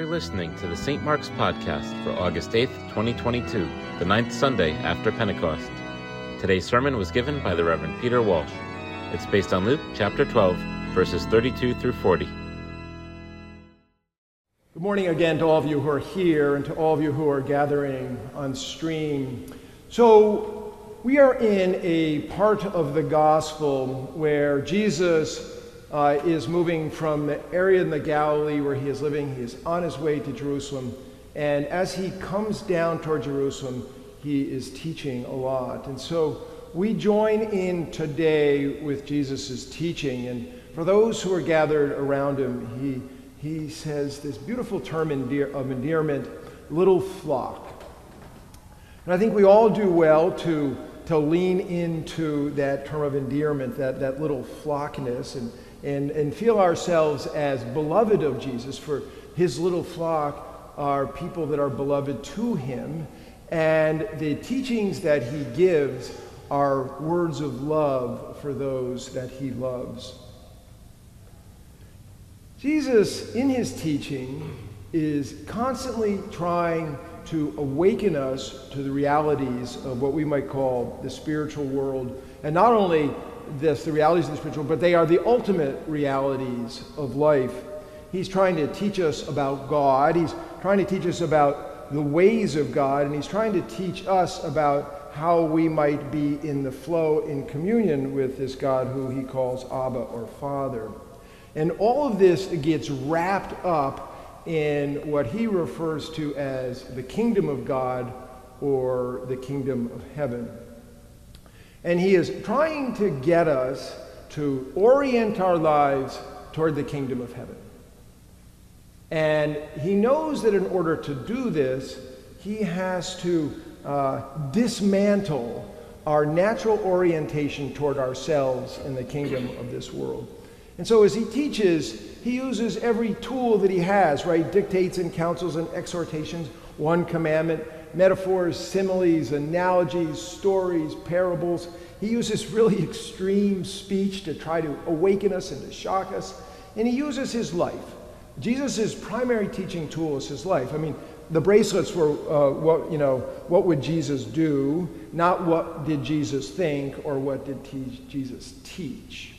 You're listening to the St. Mark's Podcast for August 8th, 2022, the ninth Sunday after Pentecost. Today's sermon was given by the Reverend Peter Walsh. It's based on Luke chapter 12, verses 32 through 40. Good morning again to all of you who are here and to all of you who are gathering on stream. So, we are in a part of the gospel where Jesus uh, is moving from the area in the Galilee where he is living. He is on his way to Jerusalem. And as he comes down toward Jerusalem, he is teaching a lot. And so we join in today with Jesus' teaching. And for those who are gathered around him, he, he says this beautiful term of endearment little flock. And I think we all do well to, to lean into that term of endearment, that, that little flockness. And, and, and feel ourselves as beloved of Jesus, for his little flock are people that are beloved to him, and the teachings that he gives are words of love for those that he loves. Jesus, in his teaching, is constantly trying to awaken us to the realities of what we might call the spiritual world, and not only this, the realities of the spiritual, but they are the ultimate realities of life. He's trying to teach us about God. He's trying to teach us about the ways of God, and he's trying to teach us about how we might be in the flow in communion with this God who he calls Abba or Father. And all of this gets wrapped up in what he refers to as the kingdom of God or the kingdom of heaven. And he is trying to get us to orient our lives toward the kingdom of heaven. And he knows that in order to do this, he has to uh, dismantle our natural orientation toward ourselves in the kingdom of this world. And so as he teaches, he uses every tool that he has, right? Dictates and counsels and exhortations, one commandment, metaphors, similes, analogies, stories, parables. He uses really extreme speech to try to awaken us and to shock us. And he uses his life. Jesus' primary teaching tool is his life. I mean, the bracelets were uh, what, you know, what would Jesus do, not what did Jesus think or what did te- Jesus teach.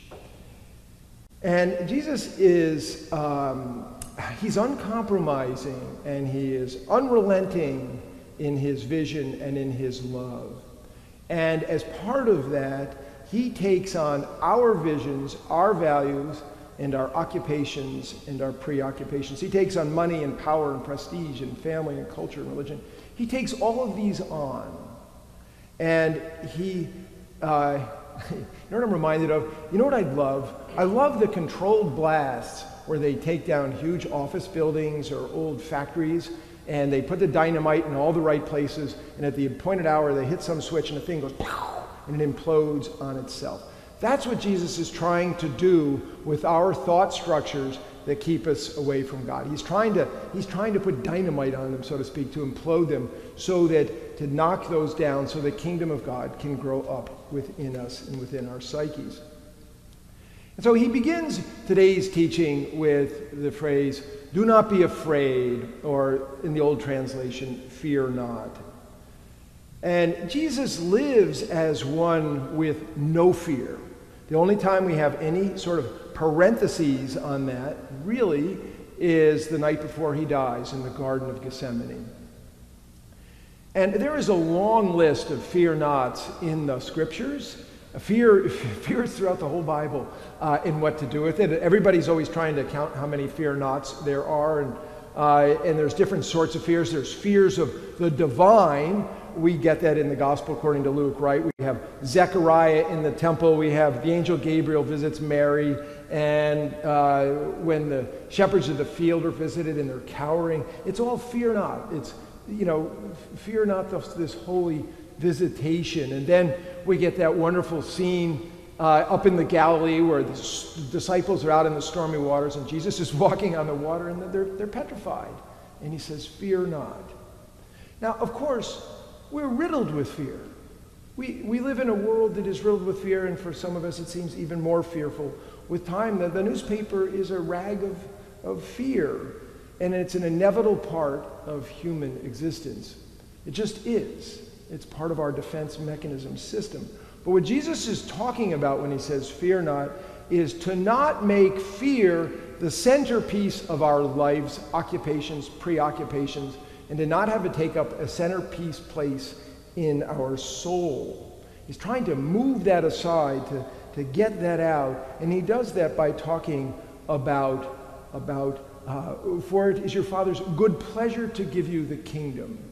And Jesus is, um, he's uncompromising and he is unrelenting in his vision and in his love. And as part of that, he takes on our visions, our values, and our occupations and our preoccupations. He takes on money and power and prestige and family and culture and religion. He takes all of these on. And he, uh, you know what I'm reminded of? You know what I love? I love the controlled blasts where they take down huge office buildings or old factories and they put the dynamite in all the right places, and at the appointed hour, they hit some switch, and the thing goes, and it implodes on itself. That's what Jesus is trying to do with our thought structures that keep us away from God. He's trying to, he's trying to put dynamite on them, so to speak, to implode them, so that to knock those down, so the kingdom of God can grow up within us and within our psyches. And so he begins today's teaching with the phrase, do not be afraid, or in the old translation, fear not. And Jesus lives as one with no fear. The only time we have any sort of parentheses on that really is the night before he dies in the Garden of Gethsemane. And there is a long list of fear nots in the scriptures. Fear, fear is throughout the whole Bible uh, in what to do with it. Everybody's always trying to count how many fear nots there are, and, uh, and there's different sorts of fears. There's fears of the divine. We get that in the gospel according to Luke, right? We have Zechariah in the temple. We have the angel Gabriel visits Mary, and uh, when the shepherds of the field are visited and they're cowering, it's all fear not. It's you know, fear not this holy visitation. And then we get that wonderful scene uh, up in the Galilee where the disciples are out in the stormy waters and Jesus is walking on the water and they're, they're petrified. And he says, Fear not. Now, of course, we're riddled with fear. We, we live in a world that is riddled with fear, and for some of us, it seems even more fearful with time. The, the newspaper is a rag of, of fear. and it's an inevitable part of human existence. It just is. It's part of our defense mechanism system. But what Jesus is talking about when he says, Fear not, is to not make fear the centerpiece of our lives, occupations, preoccupations, and to not have it take up a centerpiece place in our soul. He's trying to move that aside, to, to get that out. And he does that by talking about, about uh, for it is your Father's good pleasure to give you the kingdom.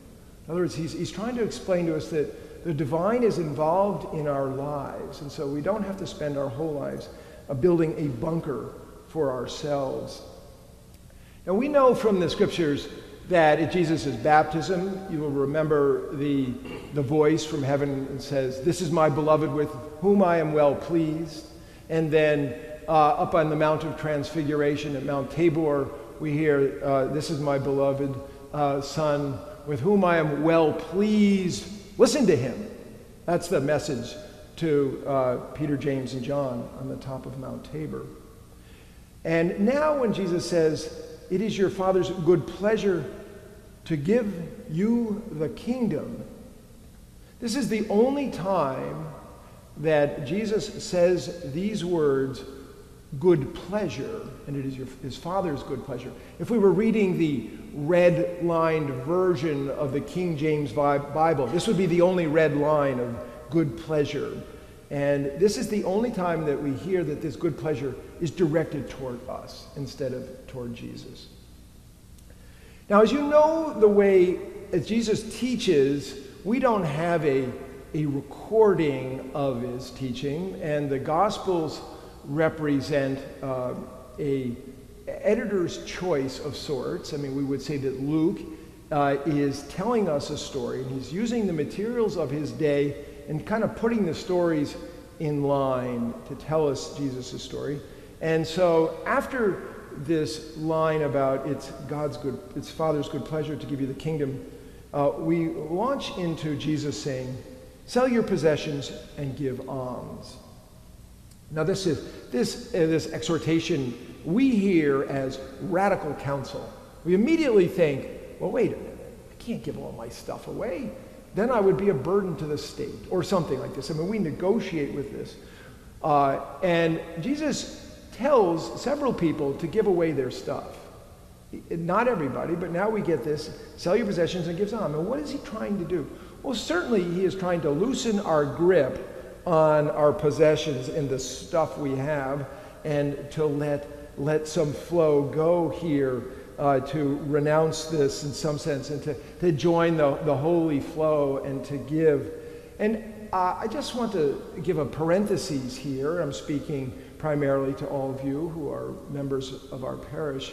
In other words, he's, he's trying to explain to us that the divine is involved in our lives. And so we don't have to spend our whole lives uh, building a bunker for ourselves. And we know from the scriptures that at Jesus' baptism, you will remember the, the voice from heaven that says, This is my beloved with whom I am well pleased. And then uh, up on the Mount of Transfiguration at Mount Tabor, we hear, uh, This is my beloved uh, Son with whom I am well pleased. Listen to him. That's the message to uh, Peter, James, and John on the top of Mount Tabor. And now, when Jesus says, It is your Father's good pleasure to give you the kingdom. This is the only time that Jesus says these words, good pleasure, and it is your, his Father's good pleasure. If we were reading the red lined version of the King James Bible, this would be the only red line of good pleasure. And this is the only time that we hear that this good pleasure is directed toward us instead of toward Jesus. Now, as you know, the way as Jesus teaches, we don't have a, a recording of his teaching, and the Gospels represent uh, a editor's choice of sorts. I mean, we would say that Luke uh, is telling us a story, and he's using the materials of his day and kind of putting the stories in line to tell us Jesus' story. And so after this line about it's God's good, it's Father's good pleasure to give you the kingdom, uh, we launch into Jesus saying, "Sell your possessions and give alms." Now, this is this uh, this exhortation we hear as radical counsel. We immediately think, "Well, wait a minute, I can't give all my stuff away. Then I would be a burden to the state, or something like this." I mean, we negotiate with this, uh, and Jesus tells several people to give away their stuff. Not everybody, but now we get this sell your possessions and give some. And what is he trying to do? Well, certainly he is trying to loosen our grip on our possessions and the stuff we have and to let, let some flow go here uh, to renounce this in some sense and to, to join the, the holy flow and to give. And uh, I just want to give a parenthesis here. I'm speaking primarily to all of you who are members of our parish.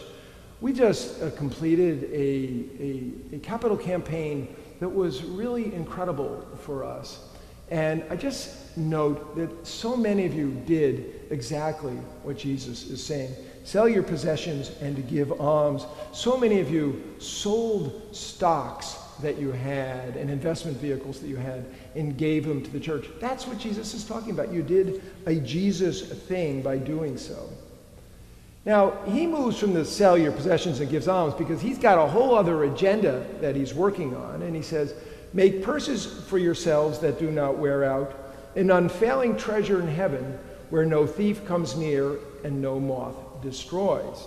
We just uh, completed a, a, a, capital campaign that was really incredible for us. And I just note that so many of you did exactly what Jesus is saying sell your possessions and to give alms. So many of you sold stocks that you had and investment vehicles that you had and gave them to the church. That's what Jesus is talking about. You did a Jesus thing by doing so. Now, he moves from the sell your possessions and gives alms because he's got a whole other agenda that he's working on. And he says, Make purses for yourselves that do not wear out, an unfailing treasure in heaven where no thief comes near and no moth destroys.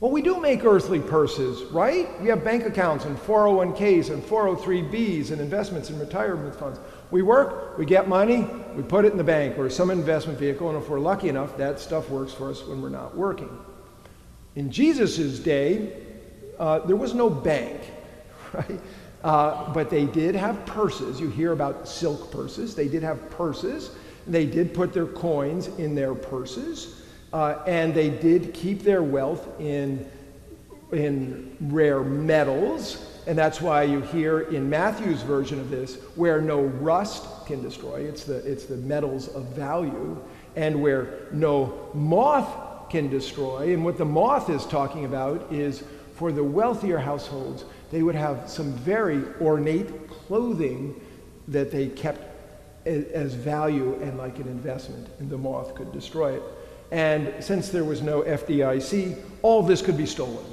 Well, we do make earthly purses, right? We have bank accounts and 401ks and 403bs and investments and retirement funds. We work, we get money, we put it in the bank or some investment vehicle, and if we're lucky enough, that stuff works for us when we're not working. In Jesus' day, uh, there was no bank, right? Uh, but they did have purses. You hear about silk purses. They did have purses. They did put their coins in their purses. Uh, and they did keep their wealth in, in rare metals. And that's why you hear in Matthew's version of this, where no rust can destroy, it's the, it's the metals of value, and where no moth can destroy. And what the moth is talking about is for the wealthier households, they would have some very ornate clothing that they kept as value and like an investment, and the moth could destroy it. And since there was no FDIC, all this could be stolen.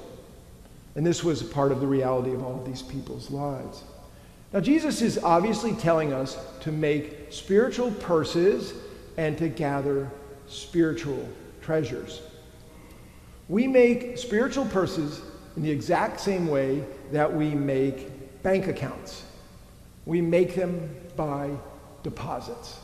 And this was part of the reality of all of these people's lives. Now, Jesus is obviously telling us to make spiritual purses and to gather spiritual treasures. We make spiritual purses in the exact same way that we make bank accounts. We make them by deposits.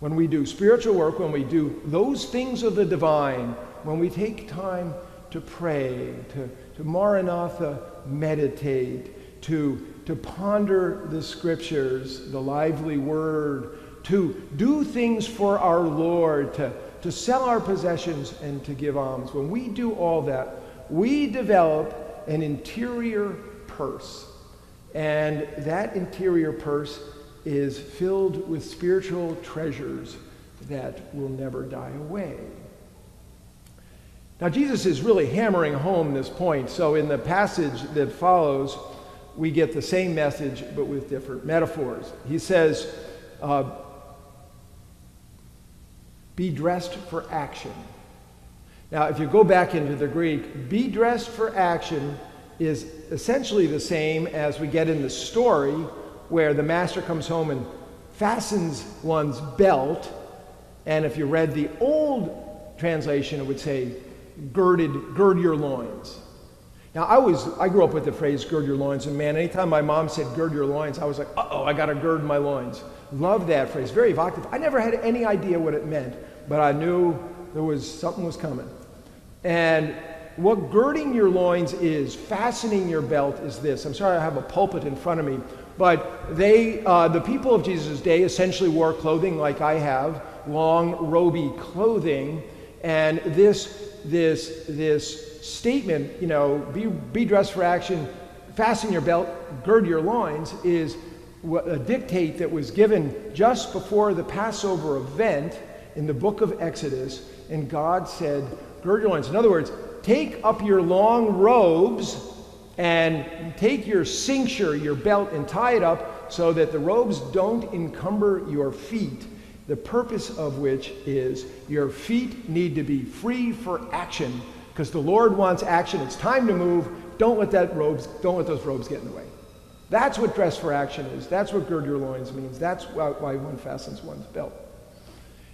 When we do spiritual work, when we do those things of the divine, when we take time to pray, to, to Maranatha meditate, to, to ponder the scriptures, the lively word, to do things for our Lord, to, to sell our possessions and to give alms. When we do all that, we develop an interior purse. And that interior purse is filled with spiritual treasures that will never die away. Now, Jesus is really hammering home this point. So, in the passage that follows, we get the same message but with different metaphors. He says, uh, Be dressed for action. Now, if you go back into the Greek, be dressed for action is essentially the same as we get in the story where the master comes home and fastens one's belt. And if you read the old translation, it would say, girded, gird your loins. Now, I was, I grew up with the phrase gird your loins, and man, anytime my mom said gird your loins, I was like, uh oh, I got to gird my loins. Love that phrase, very evocative. I never had any idea what it meant, but I knew there was something was coming. And what girding your loins is, fastening your belt is this. I'm sorry I have a pulpit in front of me, but they, uh, the people of Jesus' day essentially wore clothing like I have, long, roby clothing. And this, this, this statement, you know, be, be dressed for action, fasten your belt, gird your loins, is a dictate that was given just before the Passover event in the book of Exodus. And God said, gird your loins. In other words, take up your long robes and take your cincture, your belt, and tie it up so that the robes don't encumber your feet. The purpose of which is your feet need to be free for action because the Lord wants action. It's time to move. Don't let that robes, don't let those robes get in the way. That's what dress for action is. That's what gird your loins means. That's why one fastens one's belt.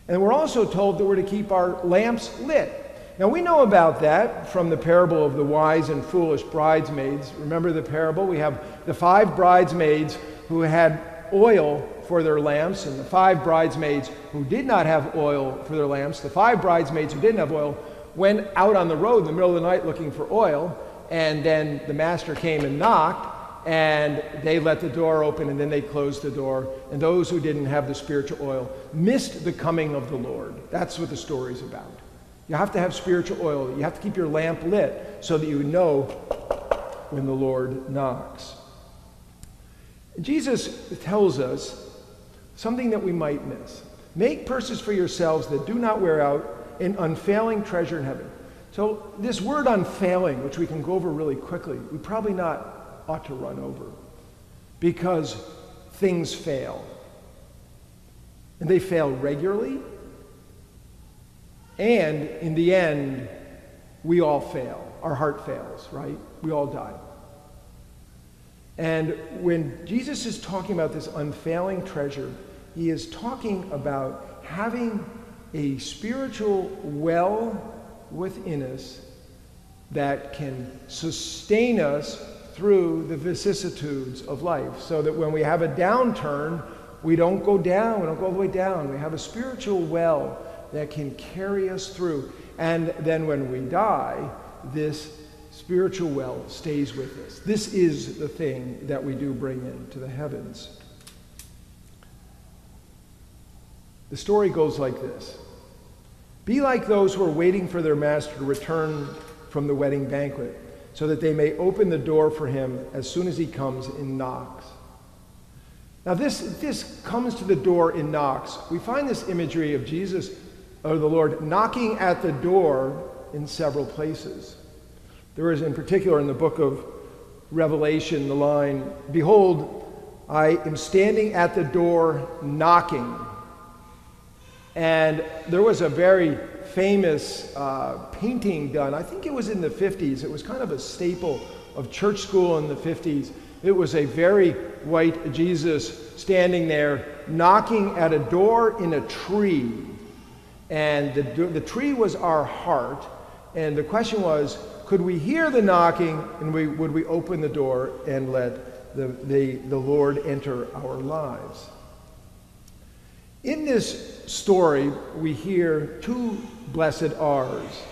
And we're also told that we're to keep our lamps lit. Now we know about that from the parable of the wise and foolish bridesmaids. Remember the parable? We have the five bridesmaids who had oil for their lamps, and the five bridesmaids who did not have oil for their lamps. The five bridesmaids who didn't have oil went out on the road in the middle of the night looking for oil, and then the master came and knocked, and they let the door open, and then they closed the door. And those who didn't have the spiritual oil missed the coming of the Lord. That's what the story's about. You have to have spiritual oil. You have to keep your lamp lit so that you know when the Lord knocks. Jesus tells us something that we might miss. Make purses for yourselves that do not wear out, an unfailing treasure in heaven. So, this word unfailing, which we can go over really quickly, we probably not ought to run over because things fail. And they fail regularly, and in the end, we all fail. Our heart fails, right? We all die. And when Jesus is talking about this unfailing treasure, he is talking about having a spiritual well within us that can sustain us through the vicissitudes of life. So that when we have a downturn, we don't go down, we don't go all the way down. We have a spiritual well that can carry us through. And then when we die, this spiritual well stays with us. This is the thing that we do bring into the heavens. The story goes like this Be like those who are waiting for their master to return from the wedding banquet, so that they may open the door for him as soon as he comes and knocks. Now, this, this comes to the door and knocks. We find this imagery of Jesus of the Lord knocking at the door in several places. There is, in particular, in the book of Revelation, the line, Behold, I am standing at the door knocking. And there was a very famous uh, painting done, I think it was in the 50s. It was kind of a staple of church school in the 50s. It was a very white Jesus standing there knocking at a door in a tree. And the, the tree was our heart. And the question was could we hear the knocking and we, would we open the door and let the, the, the Lord enter our lives? In this story, we hear two blessed R's.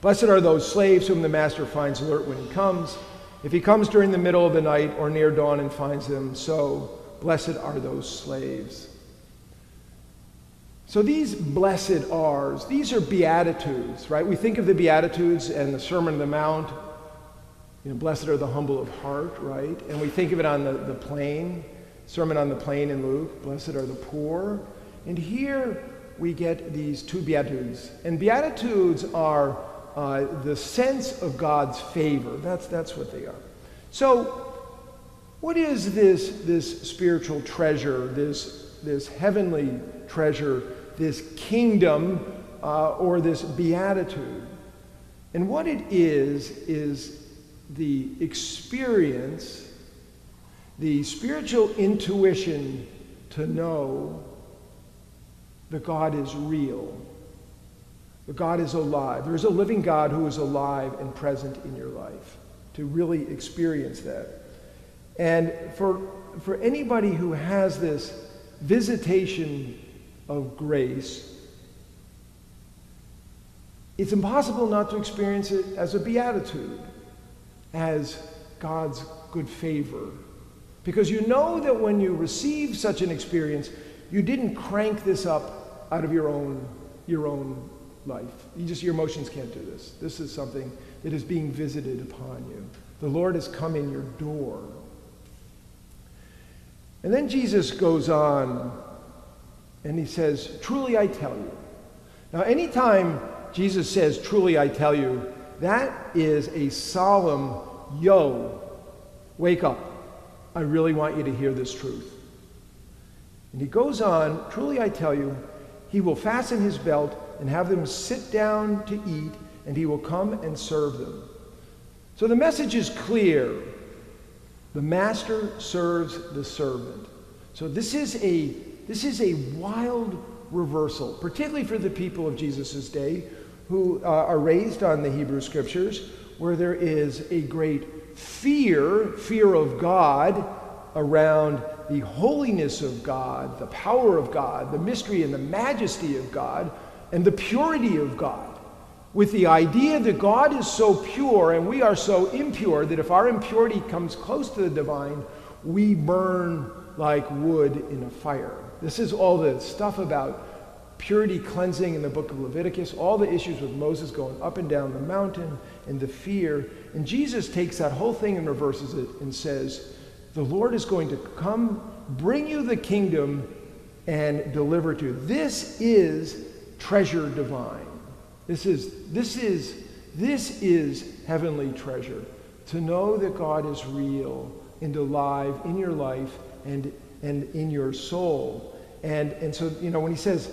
Blessed are those slaves whom the master finds alert when he comes. If he comes during the middle of the night or near dawn and finds them so, blessed are those slaves. So these blessed R's, these are beatitudes, right? We think of the beatitudes and the Sermon on the Mount. You know, blessed are the humble of heart, right? And we think of it on the, the plain, Sermon on the Plain in Luke, blessed are the poor. And here we get these two Beatitudes. And Beatitudes are uh, the sense of God's favor. That's, that's what they are. So, what is this, this spiritual treasure, this, this heavenly treasure, this kingdom, uh, or this beatitude? And what it is, is the experience, the spiritual intuition to know that God is real, that God is alive. There is a living God who is alive and present in your life to really experience that. And for, for anybody who has this visitation of grace, it's impossible not to experience it as a beatitude, as God's good favor. Because you know that when you receive such an experience, you didn't crank this up out of your own, your own life. You just, your emotions can't do this. This is something that is being visited upon you. The Lord has come in your door. And then Jesus goes on and he says, Truly I tell you. Now, anytime Jesus says, Truly I tell you, that is a solemn, yo, wake up. I really want you to hear this truth. And he goes on, Truly I tell you, he will fasten his belt and have them sit down to eat, and he will come and serve them. So the message is clear. The master serves the servant. So this is a this is a wild reversal, particularly for the people of Jesus' day who uh, are raised on the Hebrew scriptures, where there is a great fear, fear of God around the holiness of God, the power of God, the mystery and the majesty of God, and the purity of God. With the idea that God is so pure and we are so impure that if our impurity comes close to the divine, we burn like wood in a fire. This is all the stuff about purity cleansing in the book of Leviticus, all the issues with Moses going up and down the mountain and the fear. And Jesus takes that whole thing and reverses it and says, the Lord is going to come, bring you the kingdom, and deliver to you. This is treasure divine. This is, this is, this is heavenly treasure. To know that God is real and alive in your life and, and in your soul. And, and so, you know, when he says,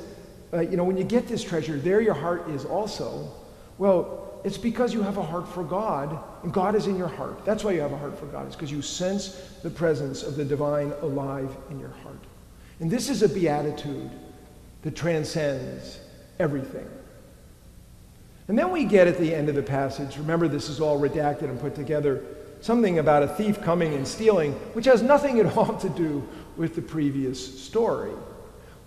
uh, you know, when you get this treasure, there your heart is also. Well, it's because you have a heart for God, and God is in your heart. That's why you have a heart for God. It's because you sense the presence of the divine alive in your heart. And this is a beatitude that transcends everything. And then we get at the end of the passage, remember this is all redacted and put together, something about a thief coming and stealing, which has nothing at all to do with the previous story.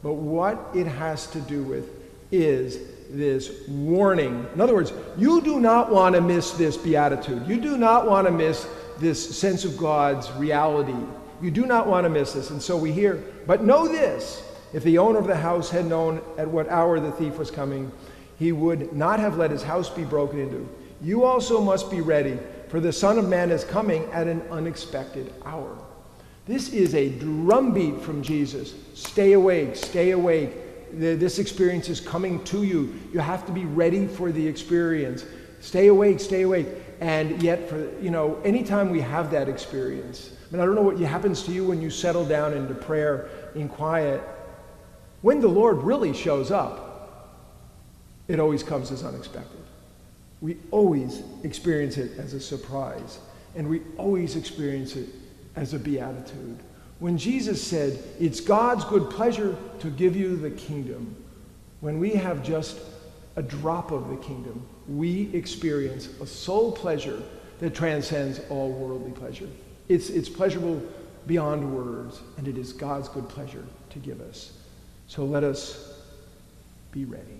But what it has to do with is this warning. In other words, you do not want to miss this beatitude. You do not want to miss this sense of God's reality. You do not want to miss this. And so we hear, but know this if the owner of the house had known at what hour the thief was coming, he would not have let his house be broken into. You also must be ready, for the Son of Man is coming at an unexpected hour. This is a drumbeat from Jesus. Stay awake, stay awake this experience is coming to you. You have to be ready for the experience. Stay awake, stay awake. And yet, for you know, anytime we have that experience, I mean, I don't know what happens to you when you settle down into prayer in quiet. When the Lord really shows up, it always comes as unexpected. We always experience it as a surprise. and we always experience it as a beatitude. When Jesus said, It's God's good pleasure to give you the kingdom, when we have just a drop of the kingdom, we experience a soul pleasure that transcends all worldly pleasure. It's, it's pleasurable beyond words, and it is God's good pleasure to give us. So let us be ready.